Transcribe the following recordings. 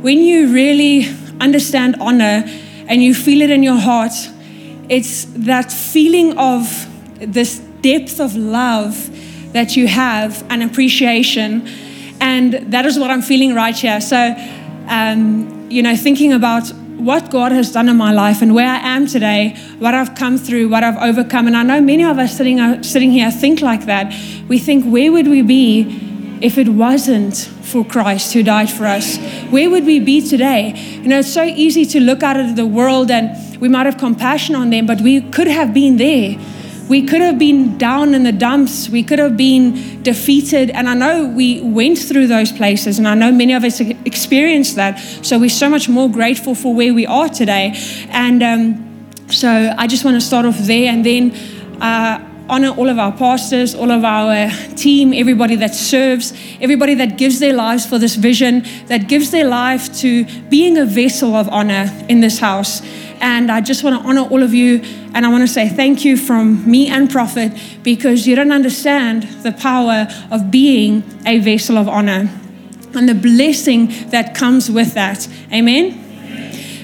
when you really understand honor and you feel it in your heart, it's that feeling of this depth of love that you have and appreciation. And that is what I'm feeling right here. So, um, you know, thinking about what God has done in my life and where I am today, what I've come through, what I've overcome. And I know many of us sitting, uh, sitting here think like that. We think, where would we be if it wasn't for Christ who died for us? Where would we be today? You know, it's so easy to look out at the world and we might have compassion on them, but we could have been there. We could have been down in the dumps. We could have been defeated. And I know we went through those places, and I know many of us experienced that. So we're so much more grateful for where we are today. And um, so I just want to start off there and then. Uh, honor all of our pastors, all of our uh, team, everybody that serves, everybody that gives their lives for this vision, that gives their life to being a vessel of honor in this house. And I just want to honor all of you. And I want to say thank you from me and Prophet because you don't understand the power of being a vessel of honor and the blessing that comes with that. Amen.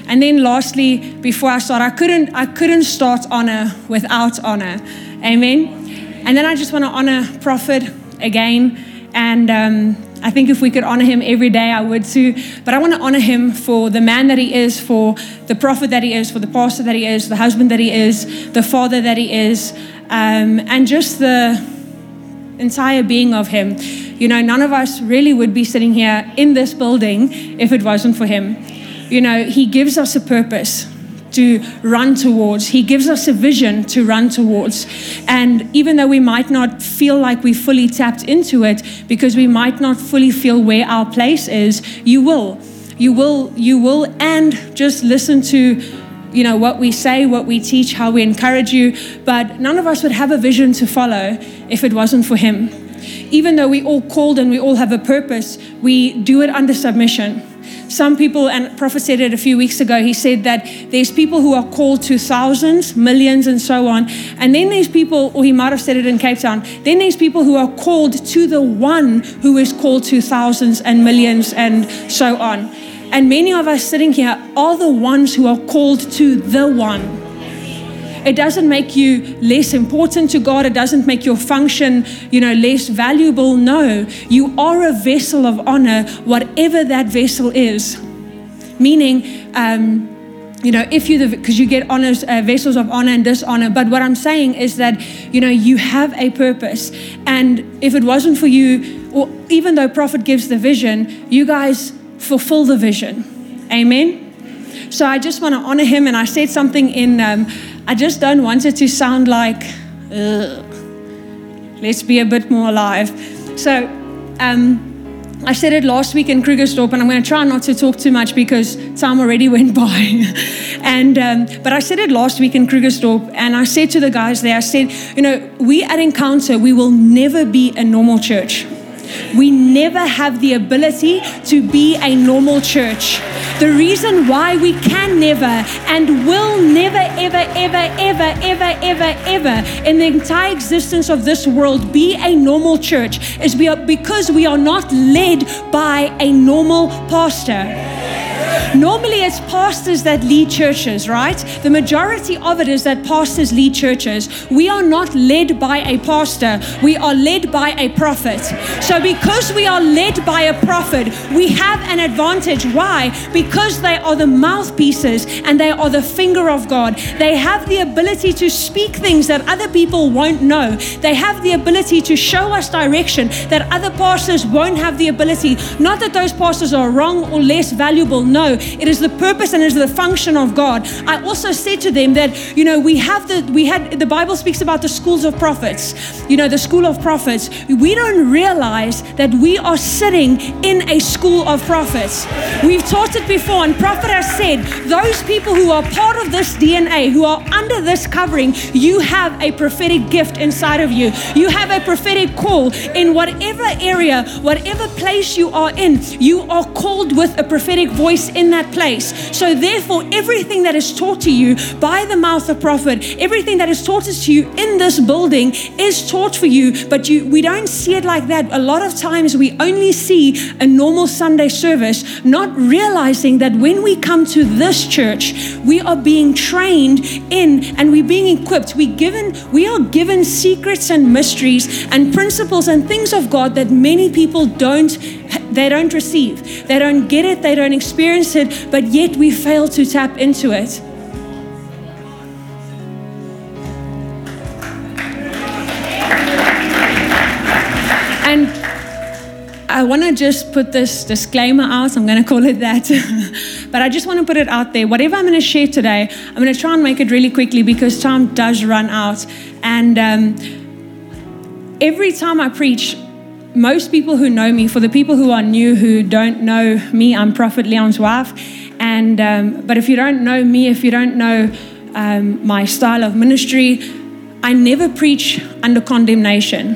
And then lastly, before I start, I couldn't I couldn't start honor without honor. Amen. And then I just want to honor Prophet again. And um, I think if we could honor him every day, I would too. But I want to honor him for the man that he is, for the prophet that he is, for the pastor that he is, the husband that he is, the father that he is, um, and just the entire being of him. You know, none of us really would be sitting here in this building if it wasn't for him. You know, he gives us a purpose to run towards. He gives us a vision to run towards. And even though we might not feel like we fully tapped into it because we might not fully feel where our place is, you will. You will, you will, and just listen to you know what we say what we teach how we encourage you but none of us would have a vision to follow if it wasn't for him even though we all called and we all have a purpose we do it under submission some people, and Prophet said it a few weeks ago, he said that there's people who are called to thousands, millions, and so on. And then there's people, or he might have said it in Cape Town, then there's people who are called to the one who is called to thousands and millions and so on. And many of us sitting here are the ones who are called to the one. It doesn't make you less important to God. It doesn't make your function, you know, less valuable. No, you are a vessel of honor, whatever that vessel is. Meaning, um, you know, if you, because you get honors, uh, vessels of honor and dishonor. But what I'm saying is that, you know, you have a purpose. And if it wasn't for you, or even though Prophet gives the vision, you guys fulfill the vision. Amen. So I just want to honor him. And I said something in, um, I just don't want it to sound like, Ugh. let's be a bit more alive. So, um, I said it last week in Krugersdorp, and I'm going to try not to talk too much because time already went by. and um, but I said it last week in Krugersdorp, and I said to the guys there, I said, you know, we at Encounter, we will never be a normal church. We never have the ability to be a normal church. The reason why we can never and will never, ever, ever, ever, ever, ever, ever in the entire existence of this world be a normal church is because we are not led by a normal pastor. Normally, it's pastors that lead churches, right? The majority of it is that pastors lead churches. We are not led by a pastor, we are led by a prophet. So, because we are led by a prophet, we have an advantage. Why? Because they are the mouthpieces and they are the finger of God. They have the ability to speak things that other people won't know. They have the ability to show us direction that other pastors won't have the ability. Not that those pastors are wrong or less valuable, no. It is the purpose and it is the function of God. I also said to them that, you know, we have the, we had, the Bible speaks about the schools of prophets, you know, the school of prophets. We don't realize that we are sitting in a school of prophets. We've taught it before, and Prophet has said, those people who are part of this DNA, who are under this covering, you have a prophetic gift inside of you. You have a prophetic call in whatever area, whatever place you are in. You are called with a prophetic voice in in that place. So, therefore, everything that is taught to you by the mouth of prophet, everything that is taught to you in this building is taught for you, but you, we don't see it like that. A lot of times we only see a normal Sunday service, not realizing that when we come to this church, we are being trained in and we're being equipped. We given we are given secrets and mysteries and principles and things of God that many people don't they don't receive. They don't get it, they don't experience it, but yet we fail to tap into it. And I want to just put this disclaimer out. I'm going to call it that. but I just want to put it out there. Whatever I'm going to share today, I'm going to try and make it really quickly because time does run out. And um, every time I preach, most people who know me, for the people who are new who don't know me, I'm Prophet Leon's wife. And um, but if you don't know me, if you don't know um, my style of ministry, I never preach under condemnation.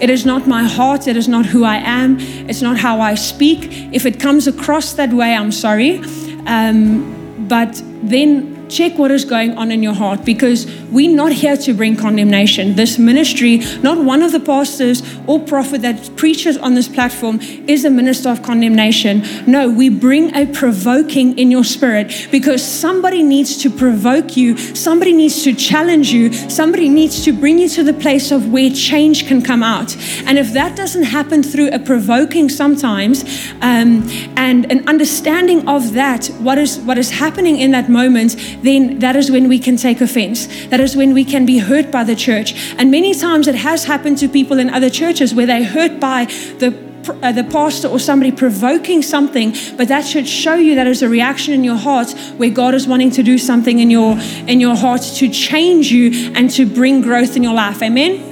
It is not my heart. It is not who I am. It's not how I speak. If it comes across that way, I'm sorry. Um, but then check what is going on in your heart because we're not here to bring condemnation. This ministry, not one of the pastors or prophet that preaches on this platform is a minister of condemnation. No, we bring a provoking in your spirit because somebody needs to provoke you, somebody needs to challenge you, somebody needs to bring you to the place of where change can come out. And if that doesn't happen through a provoking sometimes um, and an understanding of that, what is what is happening in that moment, then that is when we can take offense. That is when we can be hurt by the church. And many times it has happened to people in other churches where they're hurt by the uh, the pastor or somebody provoking something, but that should show you that as a reaction in your heart where God is wanting to do something in your in your heart to change you and to bring growth in your life. Amen.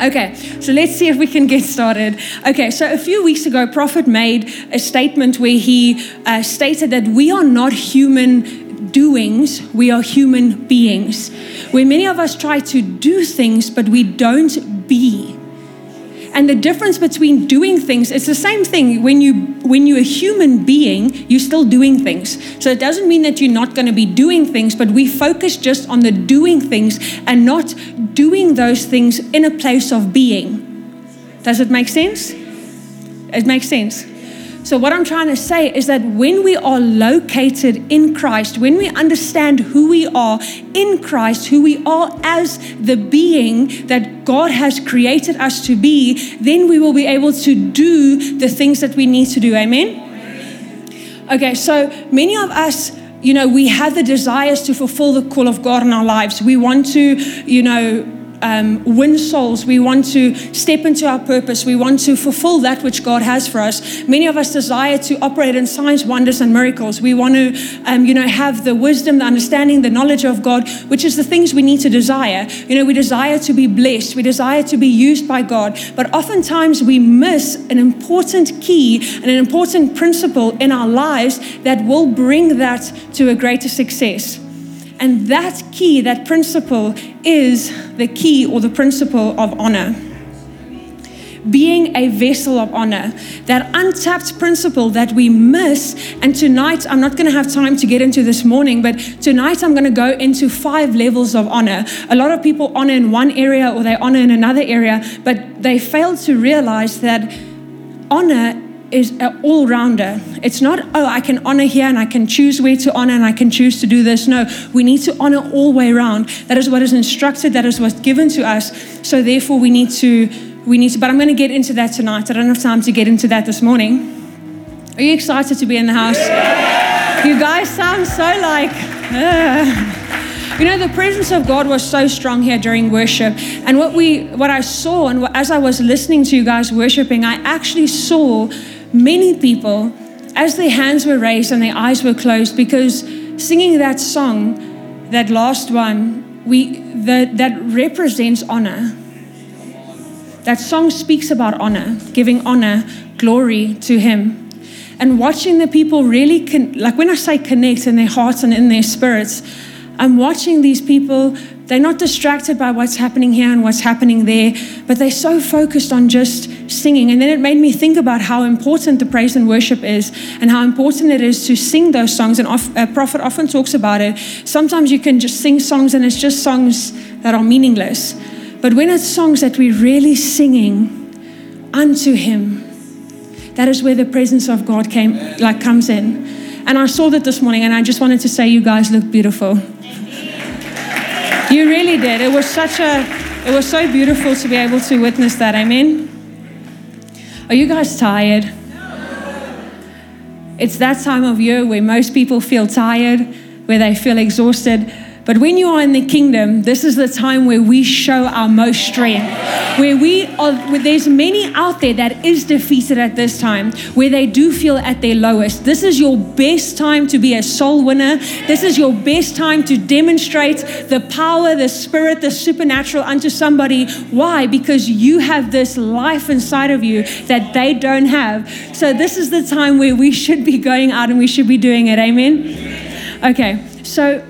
Okay, so let's see if we can get started. Okay, so a few weeks ago, Prophet made a statement where he uh, stated that we are not human doings, we are human beings. Where many of us try to do things, but we don't be. And the difference between doing things, it's the same thing. When you when you're a human being, you're still doing things. So it doesn't mean that you're not going to be doing things, but we focus just on the doing things and not doing those things in a place of being. Does it make sense? It makes sense. So, what I'm trying to say is that when we are located in Christ, when we understand who we are in Christ, who we are as the being that God has created us to be, then we will be able to do the things that we need to do. Amen? Okay, so many of us you know, we have the desires to fulfill the call of God in our lives. We want to, you know, um, win souls. We want to step into our purpose. We want to fulfill that which God has for us. Many of us desire to operate in signs, wonders, and miracles. We want to, um, you know, have the wisdom, the understanding, the knowledge of God, which is the things we need to desire. You know, we desire to be blessed. We desire to be used by God. But oftentimes we miss an important key and an important principle in our lives that will bring that to a greater success. And that key, that principle, is the key or the principle of honor. Being a vessel of honor, that untapped principle that we miss. And tonight, I'm not going to have time to get into this morning, but tonight I'm going to go into five levels of honor. A lot of people honor in one area or they honor in another area, but they fail to realize that honor is an all rounder. It's not, oh, I can honor here and I can choose where to honor and I can choose to do this. No, we need to honor all the way around. That is what is instructed, that is what's given to us. So therefore, we need to, we need to, but I'm going to get into that tonight. I don't have time to get into that this morning. Are you excited to be in the house? You guys sound so like, uh. You know, the presence of God was so strong here during worship. And what we what I saw and as I was listening to you guys worshiping, I actually saw many people, as their hands were raised and their eyes were closed, because singing that song, that last one, we the, that represents honor. That song speaks about honor, giving honor, glory to Him. And watching the people really, con- like when I say connect in their hearts and in their spirits, I'm watching these people They're not distracted by what's happening here and what's happening there, but they're so focused on just singing. And then it made me think about how important the praise and worship is and how important it is to sing those songs. And a prophet often talks about it. Sometimes you can just sing songs and it's just songs that are meaningless. But when it's songs that we're really singing unto Him, that is where the presence of God came, like comes in. And I saw that this morning, and I just wanted to say, you guys look beautiful. You really did. It was such a, it was so beautiful to be able to witness that. Amen. Are you guys tired? It's that time of year where most people feel tired, where they feel exhausted. But when you are in the kingdom, this is the time where we show our most strength. Where we are, where there's many out there that is defeated at this time, where they do feel at their lowest. This is your best time to be a soul winner. This is your best time to demonstrate the power, the spirit, the supernatural unto somebody. Why? Because you have this life inside of you that they don't have. So this is the time where we should be going out and we should be doing it. Amen. Okay. So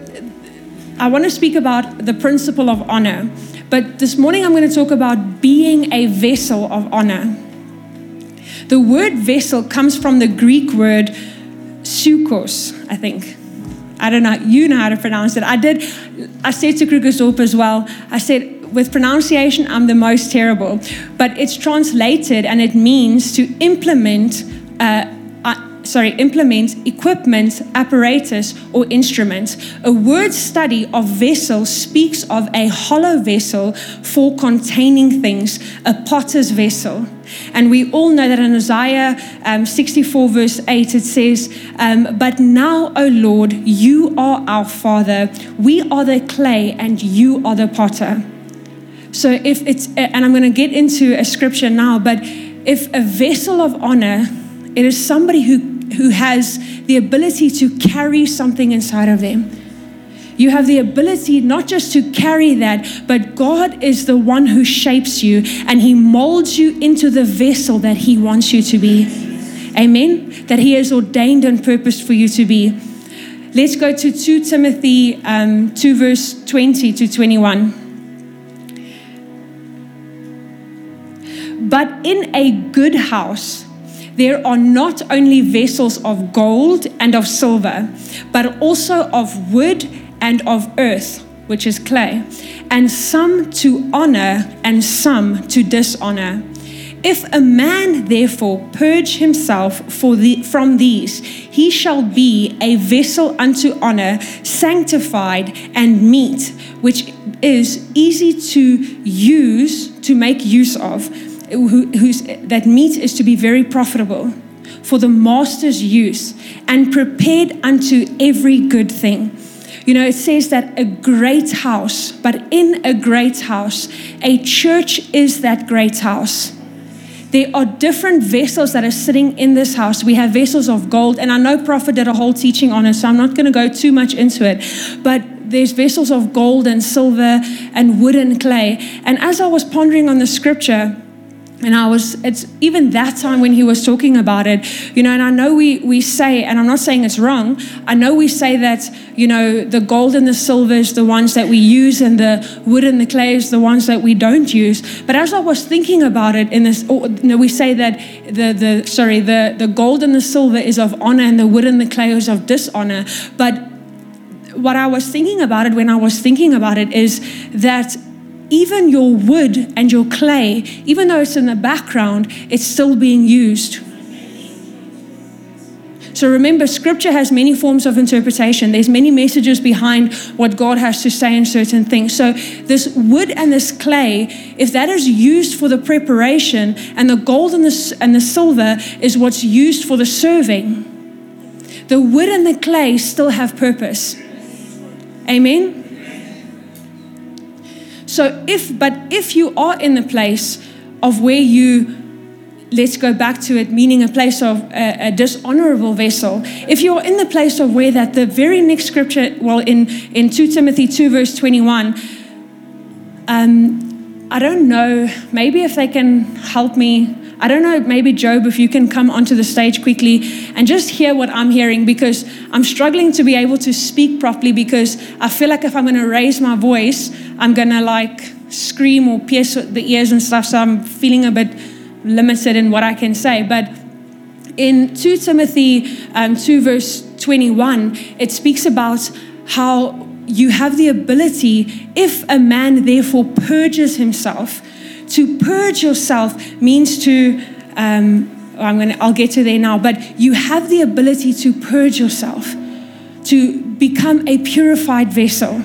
I want to speak about the principle of honor. But this morning I'm going to talk about being a vessel of honor. The word vessel comes from the Greek word sukos, I think. I don't know, you know how to pronounce it. I did, I said to Krugersdorp as well, I said, with pronunciation, I'm the most terrible. But it's translated and it means to implement uh, sorry, implement, equipment, apparatus, or instrument. A word study of vessel speaks of a hollow vessel for containing things, a potter's vessel. And we all know that in Isaiah um, 64, verse 8, it says, um, But now, O Lord, you are our Father. We are the clay, and you are the potter. So, if it's, and I'm going to get into a scripture now, but if a vessel of honor, it is somebody who who has the ability to carry something inside of them. You have the ability not just to carry that, but God is the one who shapes you and He molds you into the vessel that He wants you to be. Amen? That He has ordained and purposed for you to be. Let's go to 2 Timothy um, 2, verse 20 to 21. But in a good house, there are not only vessels of gold and of silver, but also of wood and of earth, which is clay, and some to honor and some to dishonor. If a man therefore purge himself the, from these, he shall be a vessel unto honor, sanctified and meet, which is easy to use, to make use of who, that meet is to be very profitable for the master's use and prepared unto every good thing. You know, it says that a great house, but in a great house, a church is that great house. There are different vessels that are sitting in this house. We have vessels of gold, and I know Prophet did a whole teaching on it, so I'm not going to go too much into it. But there's vessels of gold and silver and wood and clay. And as I was pondering on the scripture, and I was, it's even that time when he was talking about it, you know, and I know we, we say, and I'm not saying it's wrong, I know we say that, you know, the gold and the silver is the ones that we use and the wood and the clay is the ones that we don't use. But as I was thinking about it in this, or, you know, we say that the, the, sorry, the, the gold and the silver is of honor and the wood and the clay is of dishonor. But what I was thinking about it when I was thinking about it is that even your wood and your clay, even though it's in the background, it's still being used. So remember, scripture has many forms of interpretation. There's many messages behind what God has to say in certain things. So this wood and this clay, if that is used for the preparation, and the gold and the, and the silver is what's used for the serving, the wood and the clay still have purpose. Amen. So if, but if you are in the place of where you, let's go back to it, meaning a place of a, a dishonorable vessel, if you're in the place of where that, the very next scripture, well, in, in 2 Timothy 2, verse 21, um, I don't know, maybe if they can help me I don't know, maybe Job, if you can come onto the stage quickly and just hear what I'm hearing because I'm struggling to be able to speak properly because I feel like if I'm going to raise my voice, I'm going to like scream or pierce the ears and stuff. So I'm feeling a bit limited in what I can say. But in 2 Timothy um, 2, verse 21, it speaks about how you have the ability, if a man therefore purges himself, to purge yourself means to, um, I'm gonna, I'll get to there now, but you have the ability to purge yourself, to become a purified vessel.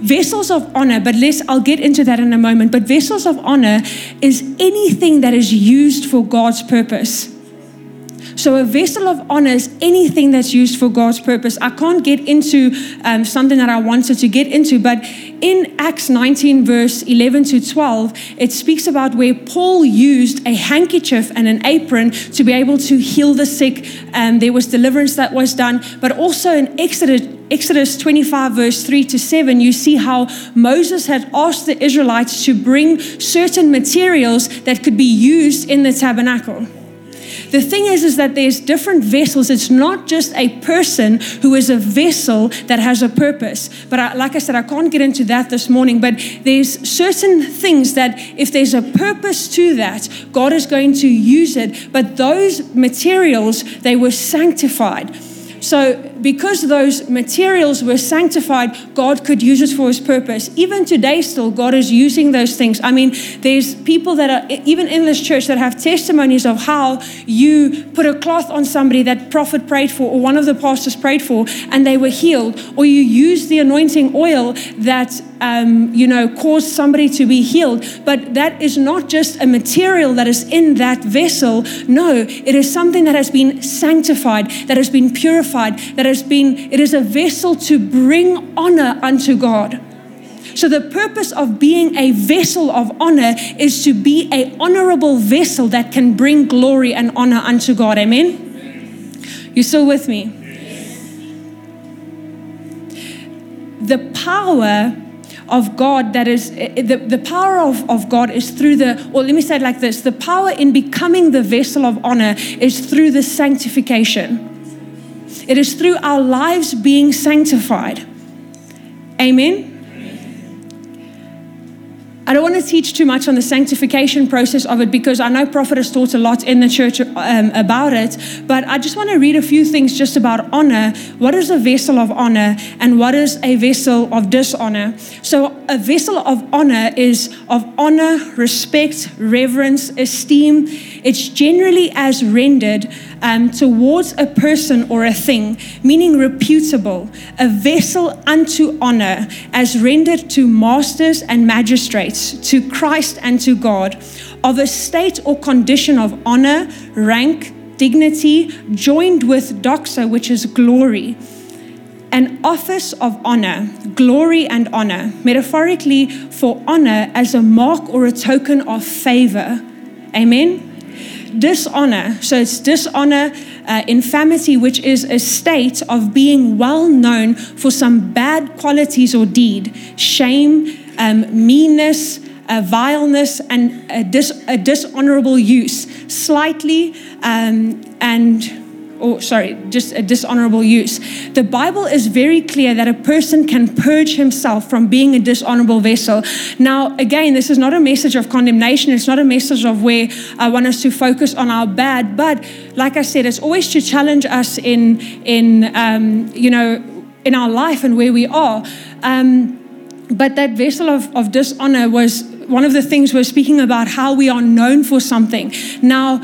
Vessels of honor, but I'll get into that in a moment. But vessels of honor is anything that is used for God's purpose. So, a vessel of honor is anything that's used for God's purpose. I can't get into um, something that I wanted to get into, but in Acts 19, verse 11 to 12, it speaks about where Paul used a handkerchief and an apron to be able to heal the sick. Um, there was deliverance that was done, but also in Exodus. Exodus 25, verse 3 to 7, you see how Moses had asked the Israelites to bring certain materials that could be used in the tabernacle. The thing is, is that there's different vessels. It's not just a person who is a vessel that has a purpose. But I, like I said, I can't get into that this morning. But there's certain things that if there's a purpose to that, God is going to use it. But those materials, they were sanctified. So, because those materials were sanctified, God could use it for his purpose. Even today, still, God is using those things. I mean, there's people that are, even in this church, that have testimonies of how you put a cloth on somebody that prophet prayed for, or one of the pastors prayed for, and they were healed, or you use the anointing oil that um, you know, cause somebody to be healed. But that is not just a material that is in that vessel. No, it is something that has been sanctified, that has been purified, that has been, it is a vessel to bring honor unto God. So the purpose of being a vessel of honor is to be a honorable vessel that can bring glory and honor unto God. Amen. You still with me? The power of God that is, eh, the, the power of, of God is through the, or let me say it like this the power in becoming the vessel of honor is through the sanctification. It is through our lives being sanctified. Amen. I don't want to teach too much on the sanctification process of it because I know Prophet has taught a lot in the church um, about it. But I just want to read a few things just about honor. What is a vessel of honor and what is a vessel of dishonor? So, a vessel of honor is of honor, respect, reverence, esteem. It's generally as rendered um, towards a person or a thing, meaning reputable, a vessel unto honor, as rendered to masters and magistrates, to Christ and to God, of a state or condition of honor, rank, dignity, joined with doxa, which is glory. An office of honor, glory and honor, metaphorically for honor as a mark or a token of favor. Amen dishonor. So it's dishonor, uh, infamity, which is a state of being well known for some bad qualities or deed, shame, um, meanness, uh, vileness, and a, dis- a, dishonorable use, slightly um, and or sorry, just a dishonorable use. The Bible is very clear that a person can purge himself from being a dishonorable vessel. Now, again, this is not a message of condemnation. It's not a message of where I want us to focus on our bad. But like I said, it's always to challenge us in in um, you know in our life and where we are. Um, but that vessel of, of dishonor was one of the things we're speaking about how we are known for something. Now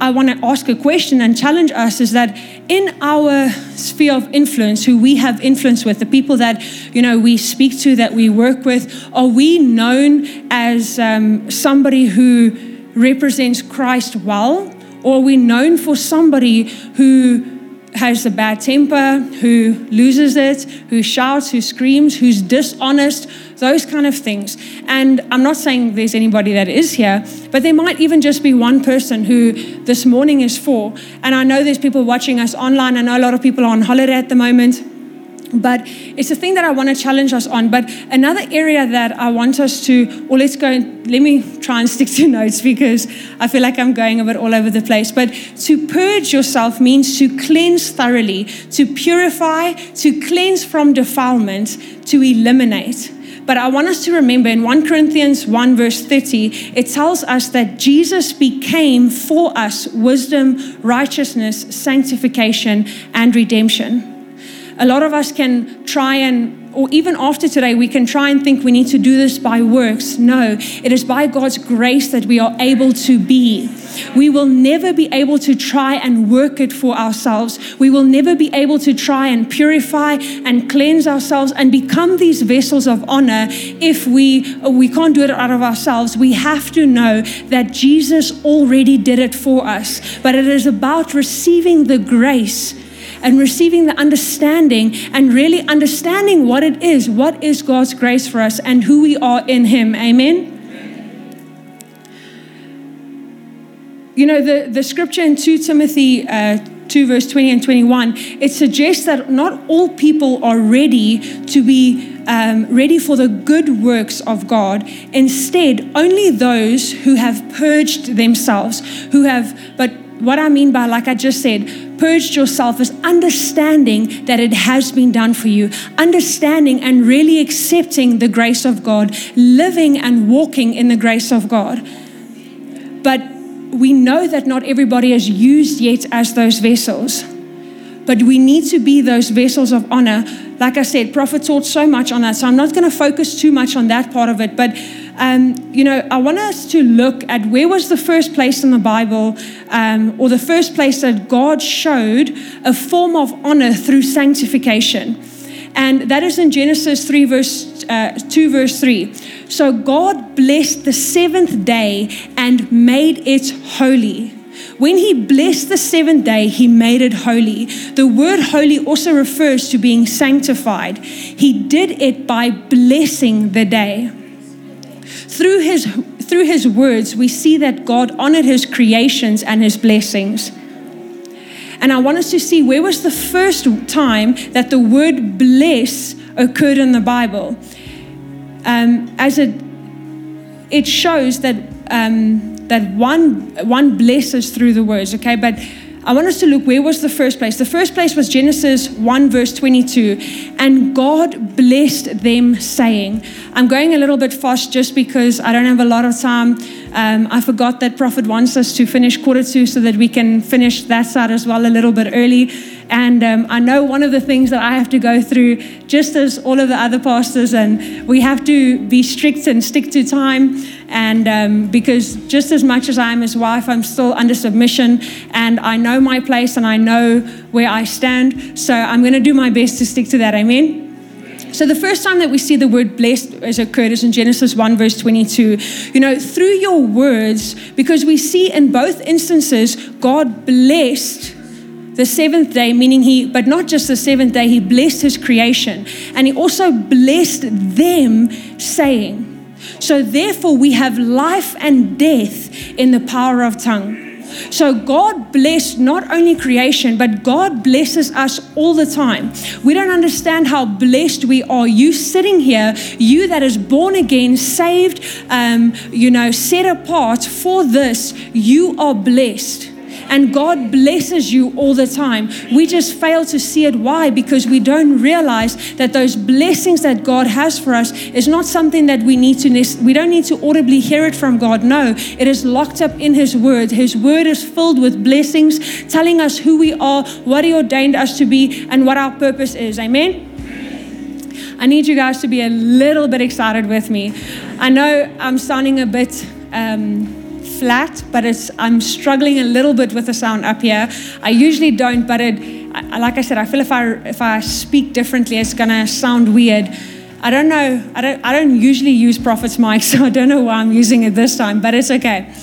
I want to ask a question and challenge us is that in our sphere of influence, who we have influence with, the people that you know we speak to, that we work with, are we known as um, somebody who represents Christ well, or are we known for somebody who has a bad temper, who loses it, who shouts, who screams, who's dishonest, those kind of things. And I'm not saying there's anybody that is here, but there might even just be one person who this morning is for. And I know there's people watching us online. I know a lot of people are on holiday at the moment. But it's a thing that I want to challenge us on. But another area that I want us to, or let's go, let me try and stick to notes because I feel like I'm going a bit all over the place. But to purge yourself means to cleanse thoroughly, to purify, to cleanse from defilement, to eliminate. But I want us to remember in 1 Corinthians 1, verse 30, it tells us that Jesus became for us wisdom, righteousness, sanctification, and redemption. A lot of us can try and or even after today, we can try and think we need to do this by works. No, it is by God's grace that we are able to be. We will never be able to try and work it for ourselves. We will never be able to try and purify and cleanse ourselves and become these vessels of honor if we we can't do it out of ourselves. We have to know that Jesus already did it for us. But it is about receiving the grace and receiving the understanding and really understanding what it is, what is God's grace for us and who we are in Him. Amen. You know, the, the scripture in 2 Timothy uh, 2, verse 20 and 21, it suggests that not all people are ready to be um, ready for the good works of God. Instead, only those who have purged themselves, who have, but what I mean by, like I just said, purged yourself is understanding that it has been done for you, understanding and really accepting the grace of God, living and walking in the grace of God. But we know that not everybody is used yet as those vessels. But we need to be those vessels of honor. Like I said, Prophet taught so much on that. So I'm not going to focus too much on that part of it. But um, you know, I want us to look at where was the first place in the Bible, um, or the first place that God showed a form of honor through sanctification. And that is in Genesis 3, verse uh, 2, verse 3. So God blessed the seventh day and made it holy. When he blessed the seventh day, he made it holy. The word holy also refers to being sanctified. He did it by blessing the day. Through his, through his words, we see that God honored his creations and his blessings. And I want us to see where was the first time that the word bless occurred in the Bible. Um, as it, it shows that, um, that one, one blesses through the words, okay? But I want us to look where was the first place? The first place was Genesis 1, verse 22. And God blessed them, saying, I'm going a little bit fast just because I don't have a lot of time. Um, I forgot that Prophet wants us to finish quarter two so that we can finish that side as well a little bit early. And um, I know one of the things that I have to go through, just as all of the other pastors, and we have to be strict and stick to time. And um, because just as much as I am his wife, I'm still under submission, and I know my place and I know where I stand. So I'm going to do my best to stick to that. Amen. So the first time that we see the word blessed as occurred is in Genesis 1, verse 22. You know, through your words, because we see in both instances, God blessed the seventh day, meaning he, but not just the seventh day, he blessed his creation. And he also blessed them, saying, So therefore, we have life and death in the power of tongue. So God blessed not only creation, but God blesses us all the time. We don't understand how blessed we are. You sitting here, you that is born again, saved, um, you know, set apart for this, you are blessed. And God blesses you all the time. We just fail to see it. Why? Because we don't realize that those blessings that God has for us is not something that we need to, we don't need to audibly hear it from God. No, it is locked up in His Word. His Word is filled with blessings, telling us who we are, what He ordained us to be, and what our purpose is. Amen. I need you guys to be a little bit excited with me. I know I'm sounding a bit. Um, flat, but it's, I'm struggling a little bit with the sound up here. I usually don't, but it, like I said, I feel if I, if I speak differently, it's to sound weird. I don't know. I don't, I don't usually use Prophet's mic, so I don't know why I'm using it this time, but it's okay.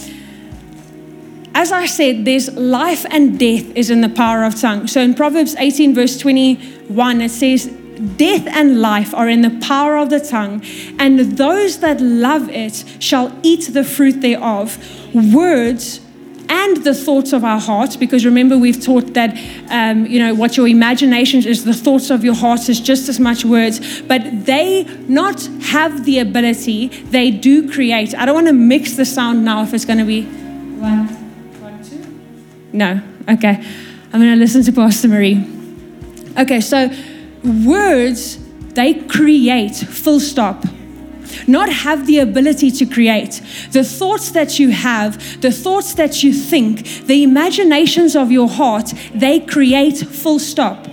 As I said, there's life and death is in the power of tongue. So in Proverbs 18, verse 21, it says, Death and life are in the power of the tongue, and those that love it shall eat the fruit thereof. Words and the thoughts of our heart, because remember, we've taught that, um, you know, what your imagination is, the thoughts of your heart is just as much words, but they not have the ability, they do create. I don't want to mix the sound now if it's going to be one, one, two. No, okay. I'm going to listen to Pastor Marie. Okay, so words, they create, full stop not have the ability to create. The thoughts that you have, the thoughts that you think, the imaginations of your heart, they create full stop.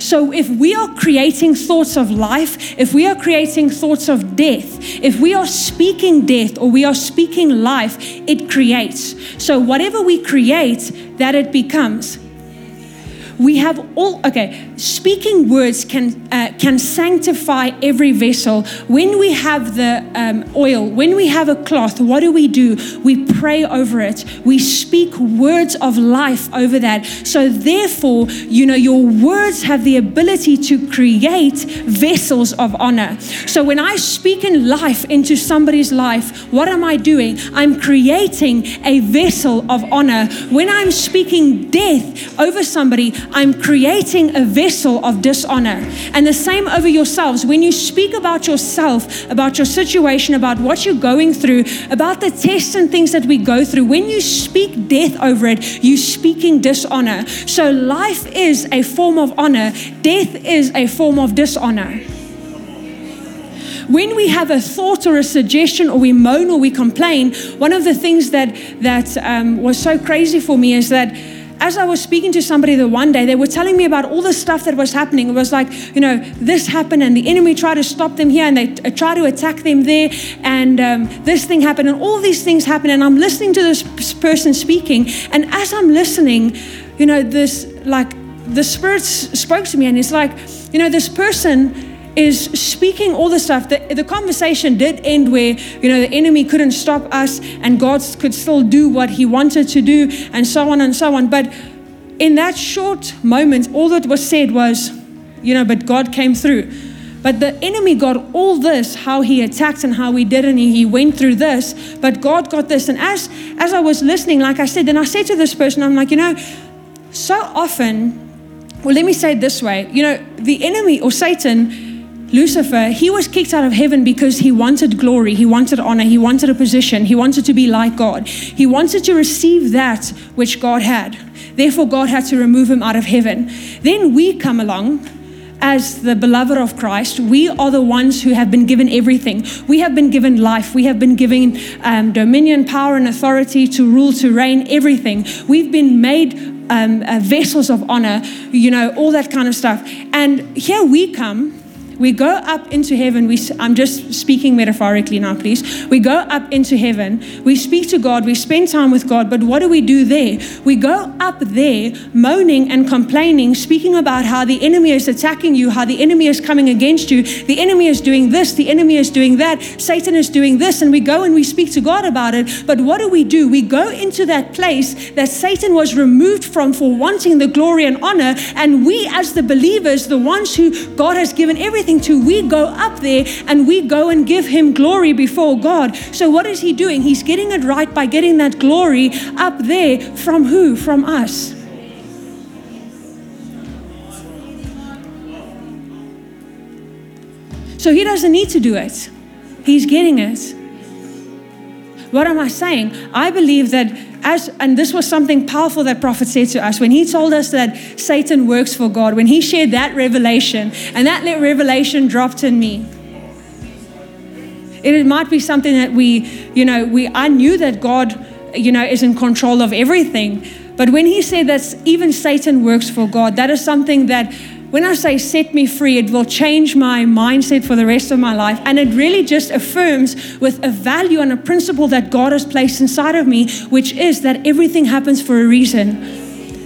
So, if we are creating thoughts of life, if we are creating thoughts of death, if we are speaking death or we are speaking life, it creates. So, whatever we create, that it becomes we have all okay speaking words can uh, can sanctify every vessel. When we have the um, oil when we have a cloth what do we do? We pray over it. We speak words of life over that. So therefore you know your words have the ability to create vessels of honor. So when i speak in life into somebody's life what am i doing? I'm creating a vessel of honor. When i'm speaking death over somebody I'm creating a vessel of dishonor. And the same over yourselves. When you speak about yourself, about your situation, about what you're going through, about the tests and things that we go through, when you speak death over it, you're speaking dishonor. So life is a form of honor, death is a form of dishonor when we have a thought or a suggestion or we moan or we complain, one of the things that that um, was so crazy for me is that as I was speaking to somebody the one day, they were telling me about all the stuff that was happening. It was like, you know, this happened and the enemy tried to stop them here and they t- tried to attack them there and um, this thing happened and all these things happened. And I'm listening to this person speaking. And as I'm listening, you know, this like the Spirit spoke to me and it's like, you know, this person is speaking all the stuff. The, the conversation did end where, you know, the enemy couldn't stop us and God could still do what he wanted to do and so on and so on. But in that short moment, all that was said was, you know, but God came through. But the enemy got all this, how he attacked and how he did, and he went through this. But God got this. And as as I was listening, like I said, then I said to this person, I'm like, you know, so often, well, let me say it this way, you know, the enemy or Satan Lucifer, he was kicked out of heaven because he wanted glory, he wanted honor, he wanted a position, he wanted to be like God. He wanted to receive that which God had. Therefore, God had to remove him out of heaven. Then we come along as the beloved of Christ, we are the ones who have been given everything. We have been given life. We have been given um, dominion, power, and authority to rule, to reign, everything. We've been made um, uh, vessels of honor, you know, all that kind of stuff. And here we come we go up into heaven. We, I'm just speaking metaphorically now, please. We go up into heaven. We speak to God. We spend time with God. But what do we do there? We go up there moaning and complaining, speaking about how the enemy is attacking you, how the enemy is coming against you. The enemy is doing this. The enemy is doing that. Satan is doing this. And we go and we speak to God about it. But what do we do? We go into that place that Satan was removed from for wanting the glory and honor. And we, as the believers, the ones who God has given everything to, we go up there and we go and give him glory before God. So, what is he doing? He's getting it right by getting that glory up there from who? From us. So, he doesn't need to do it, he's getting it. What am I saying? I believe that as, and this was something powerful that prophet said to us when he told us that Satan works for God, when he shared that revelation, and that revelation dropped in me. It might be something that we, you know, we I knew that God, you know, is in control of everything. But when he said that even Satan works for God, that is something that when I say set me free, it will change my mindset for the rest of my life. And it really just affirms with a value and a principle that God has placed inside of me, which is that everything happens for a reason.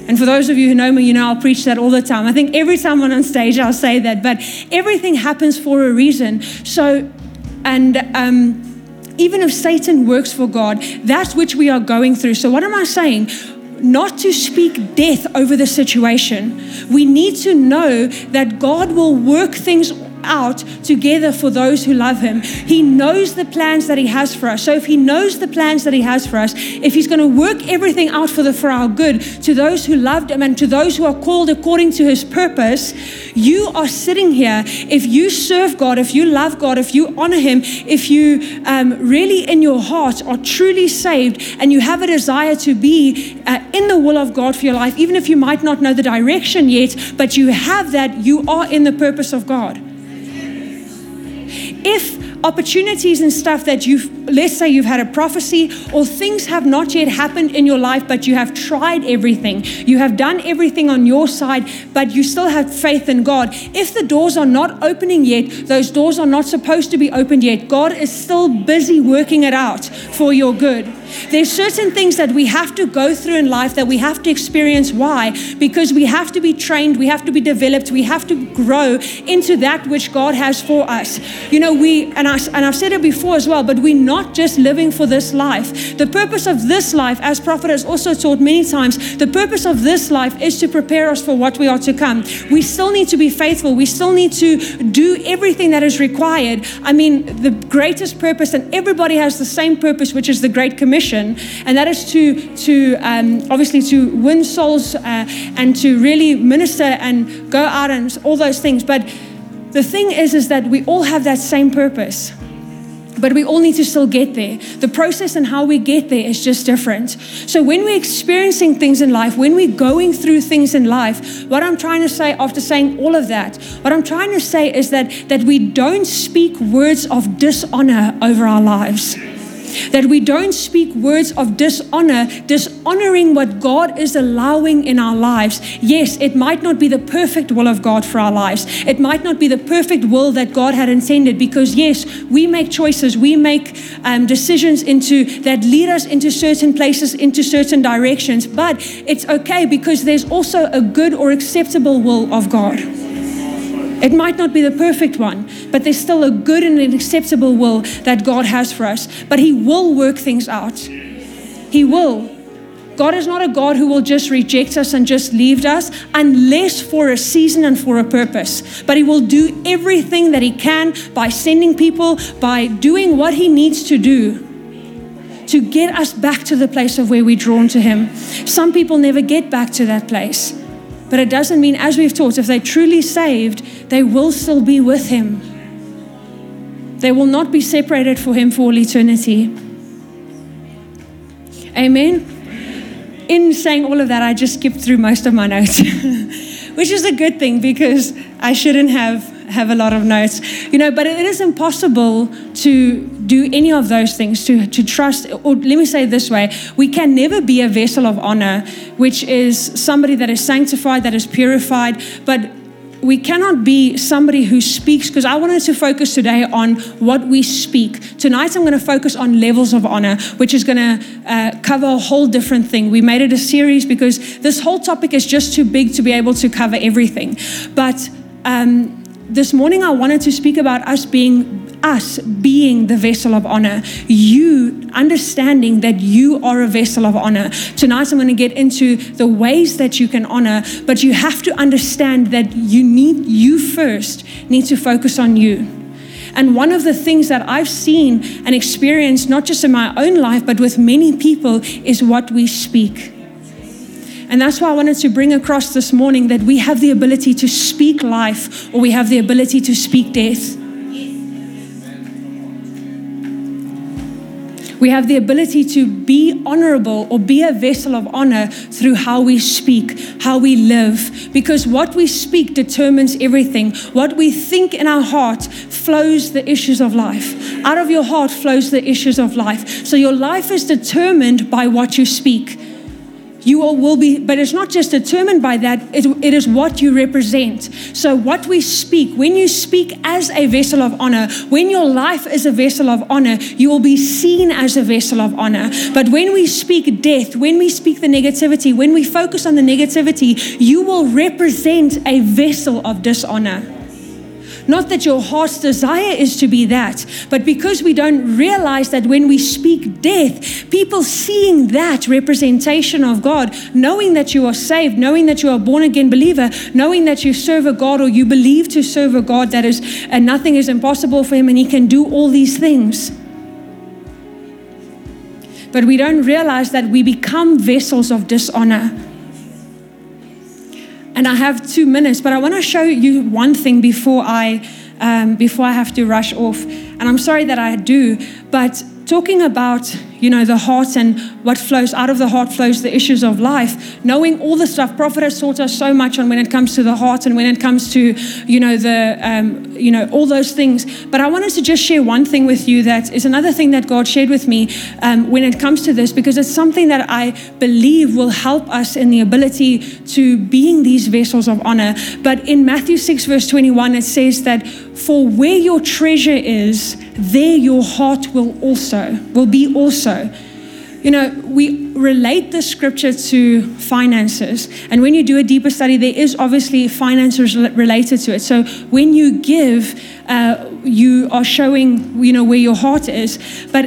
And for those of you who know me, you know I'll preach that all the time. I think every time I'm on stage, I'll say that. But everything happens for a reason. So, and, um, even if Satan works for God, that's which we are going through. So, what am I saying? Not to speak death over the situation. We need to know that God will work things out together for those who love him. He knows the plans that he has for us. So if he knows the plans that he has for us, if he's going to work everything out for the for our good to those who loved him and to those who are called according to his purpose, you are sitting here. If you serve God, if you love God, if you honor him, if you um, really in your heart are truly saved and you have a desire to be uh, in the will of God for your life, even if you might not know the direction yet, but you have that, you are in the purpose of God. If opportunities and stuff that you've, let's say you've had a prophecy or things have not yet happened in your life, but you have tried everything. You have done everything on your side, but you still have faith in God. If the doors are not opening yet, those doors are not supposed to be opened yet. God is still busy working it out for your good. There's certain things that we have to go through in life that we have to experience. Why? Because we have to be trained, we have to be developed, we have to grow into that which God has for us. You know, we, and, I, and I've said it before as well, but we're not just living for this life. The purpose of this life, as Prophet has also taught many times, the purpose of this life is to prepare us for what we are to come. We still need to be faithful, we still need to do everything that is required. I mean, the greatest purpose, and everybody has the same purpose, which is the Great Commission and that is to, to um, obviously to win souls uh, and to really minister and go out and all those things. But the thing is, is that we all have that same purpose. But we all need to still get there. The process and how we get there is just different. So, when we're experiencing things in life, when we're going through things in life, what I'm trying to say after saying all of that, what I'm trying to say is that, that we don't speak words of dishonor over our lives. That we don't speak words of dishonor, dishonoring what God is allowing in our lives. Yes, it might not be the perfect will of God for our lives. It might not be the perfect will that God had intended because, yes, we make choices, we make um, decisions into that lead us into certain places, into certain directions. But it's okay because there's also a good or acceptable will of God. It might not be the perfect one, but there's still a good and an acceptable will that God has for us. But He will work things out. He will. God is not a God who will just reject us and just leave us unless for a season and for a purpose. But He will do everything that He can by sending people, by doing what He needs to do to get us back to the place of where we're drawn to Him. Some people never get back to that place. But it doesn't mean, as we've taught, if they're truly saved, they will still be with Him. They will not be separated for Him for all eternity. Amen. In saying all of that, I just skipped through most of my notes, which is a good thing because I shouldn't have have a lot of notes, you know, but it is impossible to do any of those things, to, to trust, or let me say this way we can never be a vessel of honor, which is somebody that is sanctified, that is purified, but we cannot be somebody who speaks because I wanted to focus today on what we speak. Tonight, I'm going to focus on levels of honor, which is going to uh, cover a whole different thing. We made it a series because this whole topic is just too big to be able to cover everything. But um, this morning I wanted to speak about us being us being the vessel of honor. You understanding that you are a vessel of honor. Tonight I'm going to get into the ways that you can honor, but you have to understand that you need you first need to focus on you. And one of the things that I've seen and experienced, not just in my own life, but with many people, is what we speak. And that's why I wanted to bring across this morning that we have the ability to speak life or we have the ability to speak death. We have the ability to be honorable or be a vessel of honor through how we speak, how we live. Because what we speak determines everything. What we think in our heart flows the issues of life. Out of your heart flows the issues of life. So your life is determined by what you speak you all will be, but it's not just determined by that, it, it is what you represent. So, what we speak, when you speak as a vessel of honor, when your life is a vessel of honor, you will be seen as a vessel of honor. But when we speak death, when we speak the negativity, when we focus on the negativity, you will represent a vessel of dishonor. Not that your heart's desire is to be that, but because we don't realize that when we speak death, people seeing that representation of God, knowing that you are saved, knowing that you are a born again believer, knowing that you serve a God or you believe to serve a God that is, and nothing is impossible for him and he can do all these things. But we don't realize that we become vessels of dishonor and I have two minutes, but I want to show you one thing before I um, before I have to rush off. And I'm sorry that I do, but talking about you know, the heart and what flows out of the heart flows the issues of life. Knowing all the stuff, Prophet has taught us so much on when it comes to the heart and when it comes to, you know, the, um, you know, all those things. But I wanted to just share one thing with you that is another thing that God shared with me um, when it comes to this, because it's something that I believe will help us in the ability to being these vessels of honor. But in Matthew 6, verse 21, it says that for where your treasure is, there your heart will also, will be also. You know, we relate the scripture to finances. And when you do a deeper study, there is obviously finances related to it. So when you give, uh, you are showing, you know, where your heart is. But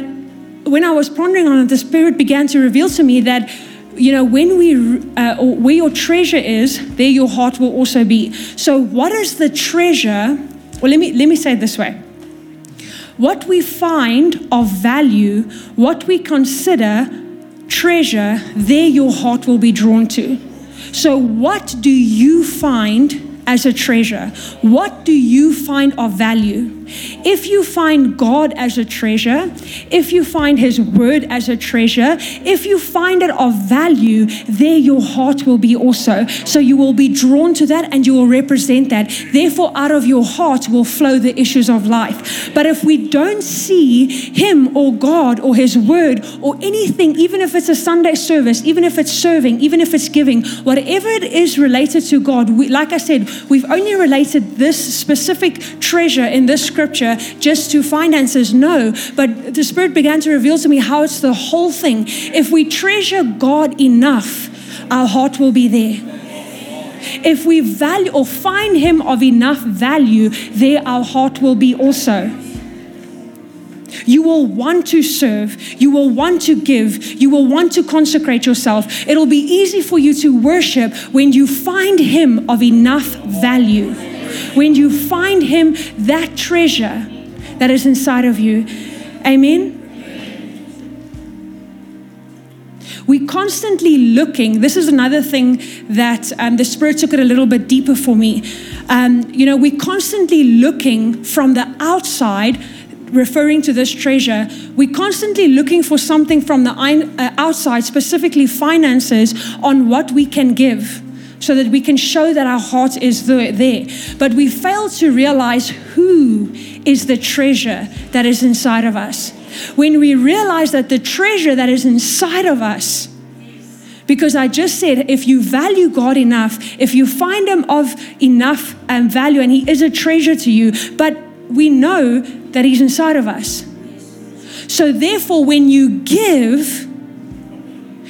when I was pondering on it, the Spirit began to reveal to me that you know, when we, uh, where your treasure is, there your heart will also be. So, what is the treasure? Well, let me let me say it this way what we find of value, what we consider treasure, there your heart will be drawn to. So, what do you find as a treasure? What do you find of value? If you find God as a treasure, if you find His word as a treasure, if you find it of value, there your heart will be also. So you will be drawn to that and you will represent that. Therefore, out of your heart will flow the issues of life. But if we don't see Him or God or His word or anything, even if it's a Sunday service, even if it's serving, even if it's giving, whatever it is related to God, we, like I said, we've only related this specific treasure in this scripture just to finances. No, but the Spirit began to reveal to me how it's the whole thing. If we treasure God enough, our heart will be there. If we value or find Him of enough value, there our heart will be also. You will want to serve. You will want to give. You will want to consecrate yourself. It'll be easy for you to worship when you find Him of enough value. When you find Him that treasure that is inside of you. Amen. we constantly looking. This is another thing that um, the Spirit took it a little bit deeper for me. Um, you know, we're constantly looking from the outside referring to this treasure, we're constantly looking for something from the uh, outside, specifically finances, on what we can give so that we can show that our heart is there. But we fail to realize who is the treasure that is inside of us. When we realize that the treasure that is inside of us, because I just said, if you value God enough, if you find Him of enough um, value, and He is a treasure to you, but we know that He's inside of us. So, therefore, when you give,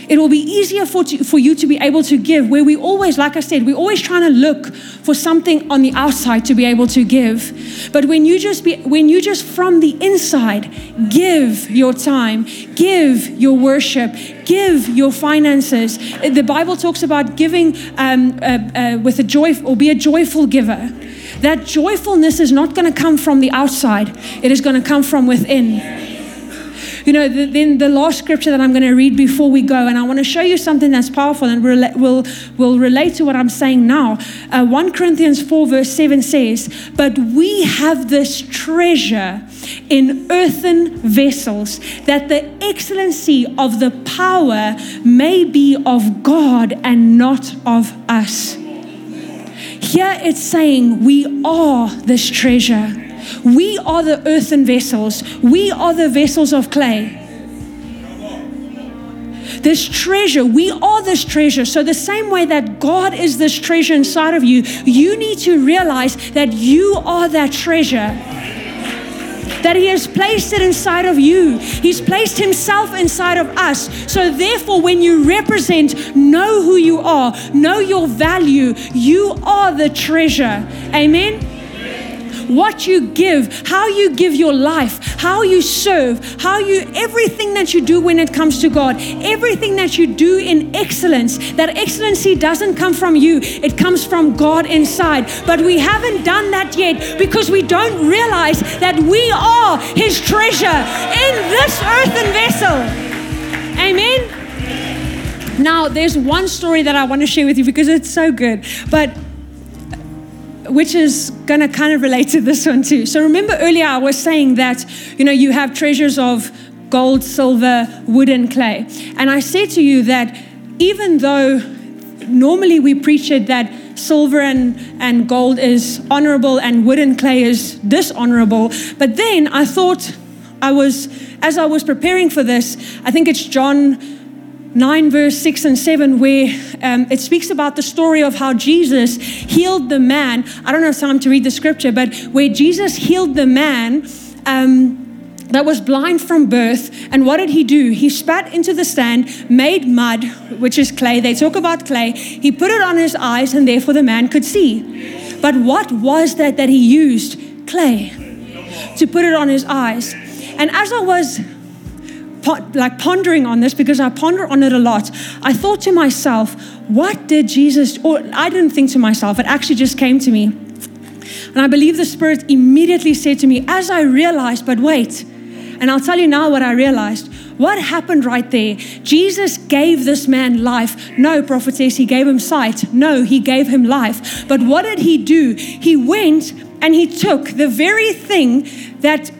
it will be easier for, to, for you to be able to give. Where we always, like I said, we're always trying to look for something on the outside to be able to give. But when you just be, when you just from the inside give your time, give your worship, give your finances. The Bible talks about giving um, uh, uh, with a joy or be a joyful giver. That joyfulness is not going to come from the outside, it is going to come from within. You know, the, then the last scripture that I'm going to read before we go, and I want to show you something that's powerful and rela- will, will relate to what I'm saying now. Uh, 1 Corinthians 4, verse 7 says, But we have this treasure in earthen vessels, that the excellency of the power may be of God and not of us. Here it's saying we are this treasure. We are the earthen vessels. We are the vessels of clay. This treasure, we are this treasure. So, the same way that God is this treasure inside of you, you need to realize that you are that treasure that He has placed it inside of you. He's placed Himself inside of us. So, therefore, when you represent, know who you are, know your value. You are the treasure. Amen. What you give, how you give your life, how you serve, how you, everything that you do when it comes to God, everything that you do in excellence, that excellency doesn't come from you, it comes from God inside. But we haven't done that yet because we don't realize that we are His treasure in this earthen vessel. Amen. Now, there's one story that I want to share with you because it's so good, but which is going to kind of relate to this one too. So, remember earlier I was saying that, you know, you have treasures of gold, silver, wood, and clay. And I said to you that even though normally we preach it that silver and, and gold is honorable and wood and clay is dishonorable, but then I thought I was, as I was preparing for this, I think it's John 9, verse 6 and 7, where um, it speaks about the story of how Jesus healed the man. I don't have time to read the scripture, but where Jesus healed the man. Um, that was blind from birth. And what did he do? He spat into the sand, made mud, which is clay. They talk about clay. He put it on his eyes, and therefore the man could see. But what was that that he used? Clay to put it on his eyes. And as I was like pondering on this because I ponder on it a lot, I thought to myself, what did Jesus, or I didn't think to myself, it actually just came to me. And I believe the Spirit immediately said to me, as I realized, but wait, and I'll tell you now what I realized. What happened right there? Jesus gave this man life. No, prophetess, he gave him sight. No, he gave him life. But what did he do? He went and he took the very thing that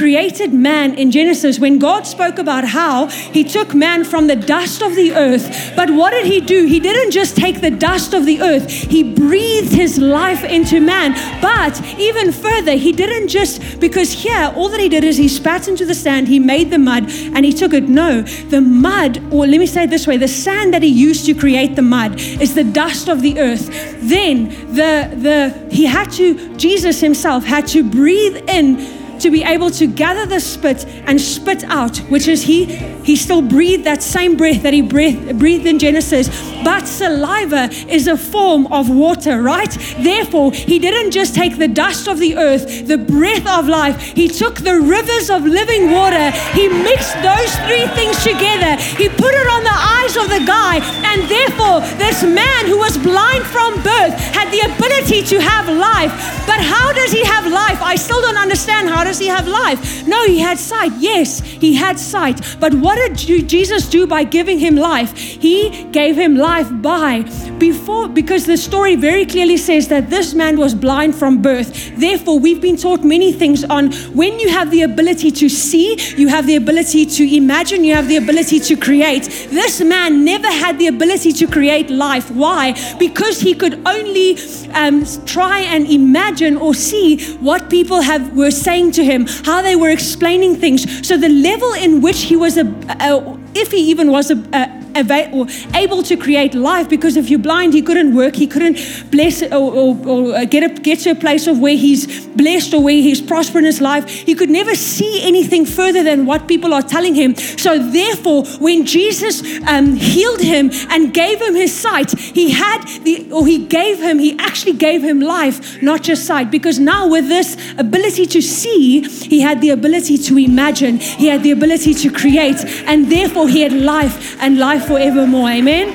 created man in Genesis, when God spoke about how he took man from the dust of the earth, but what did he do? He didn't just take the dust of the earth, he breathed his life into man. But even further, he didn't just, because here, all that he did is he spat into the sand, he made the mud, and he took it. No, the mud, or let me say it this way the sand that he used to create the mud is the dust of the earth. Then the, the, he had to, Jesus himself had to breathe in to be able to gather the spit and spit out, which is he he still breathed that same breath that he breathed, breathed in Genesis. But saliva is a form of water, right? Therefore, he didn't just take the dust of the earth, the breath of life, he took the rivers of living water, he mixed those three things together, he put it on the eyes of the guy, and therefore, this man who was blind from birth had the ability to have life. But how does he have life? I still don't understand how does he have life? No, he had sight. Yes, he had sight. But what did Jesus do by giving him life? He gave him life by before, because the story very clearly says that this man was blind from birth. Therefore, we've been taught many things on when you have the ability to see, you have the ability to imagine, you have the ability to create. This man never had the ability to create life. Why? Because he could only um, try and imagine or see what people have were saying to him, how they were explaining things. So the level in which he was a, a if he even was a, a able to create life because if you're blind, he couldn't work, he couldn't bless or, or, or, uh, get, a, get to a place of where he's blessed or where he's prosperous in his life. He could never see anything further than what people are telling him. So, therefore, when Jesus um, healed him and gave him his sight, he had the, or he gave him, he actually gave him life, not just sight. Because now, with this ability to see, he had the ability to imagine, he had the ability to create, and therefore, he had life and life life forevermore. Amen?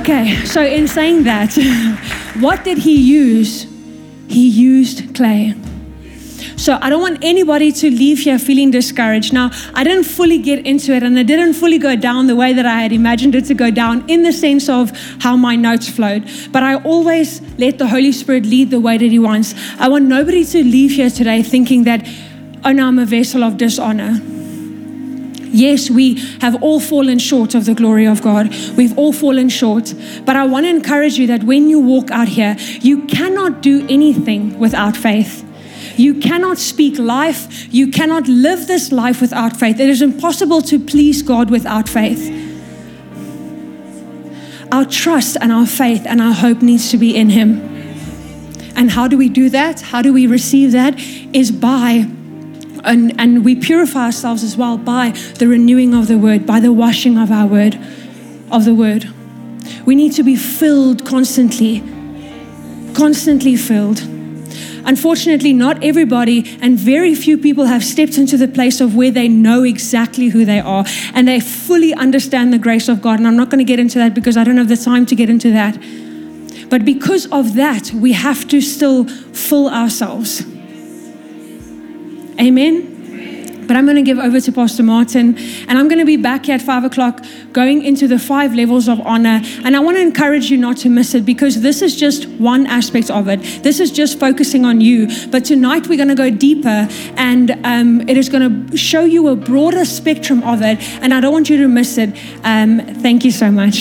Okay, so in saying that, what did he use? He used clay. So I don't want anybody to leave here feeling discouraged. Now, I didn't fully get into it and it didn't fully go down the way that I had imagined it to go down in the sense of how my notes flowed. But I always let the Holy Spirit lead the way that He wants. I want nobody to leave here today thinking that, oh no, I'm a vessel of dishonor. Yes, we have all fallen short of the glory of God. We've all fallen short. But I want to encourage you that when you walk out here, you cannot do anything without faith. You cannot speak life. You cannot live this life without faith. It is impossible to please God without faith. Our trust and our faith and our hope needs to be in Him. And how do we do that? How do we receive that? Is by and, and we purify ourselves as well by the renewing of the word, by the washing of our word, of the word. We need to be filled constantly, constantly filled. unfortunately, not everybody and very few people have stepped into the place of where they know exactly who they are and they fully understand the grace of God. And I'm not going to get into that because I don't have the time to get into that. But because of that, we have to still fill ourselves. Amen. But I'm going to give over to Pastor Martin, and I'm going to be back here at five o'clock going into the five levels of honor. And I want to encourage you not to miss it because this is just one aspect of it. This is just focusing on you. But tonight we're going to go deeper, and um, it is going to show you a broader spectrum of it. And I don't want you to miss it. Um, thank you so much.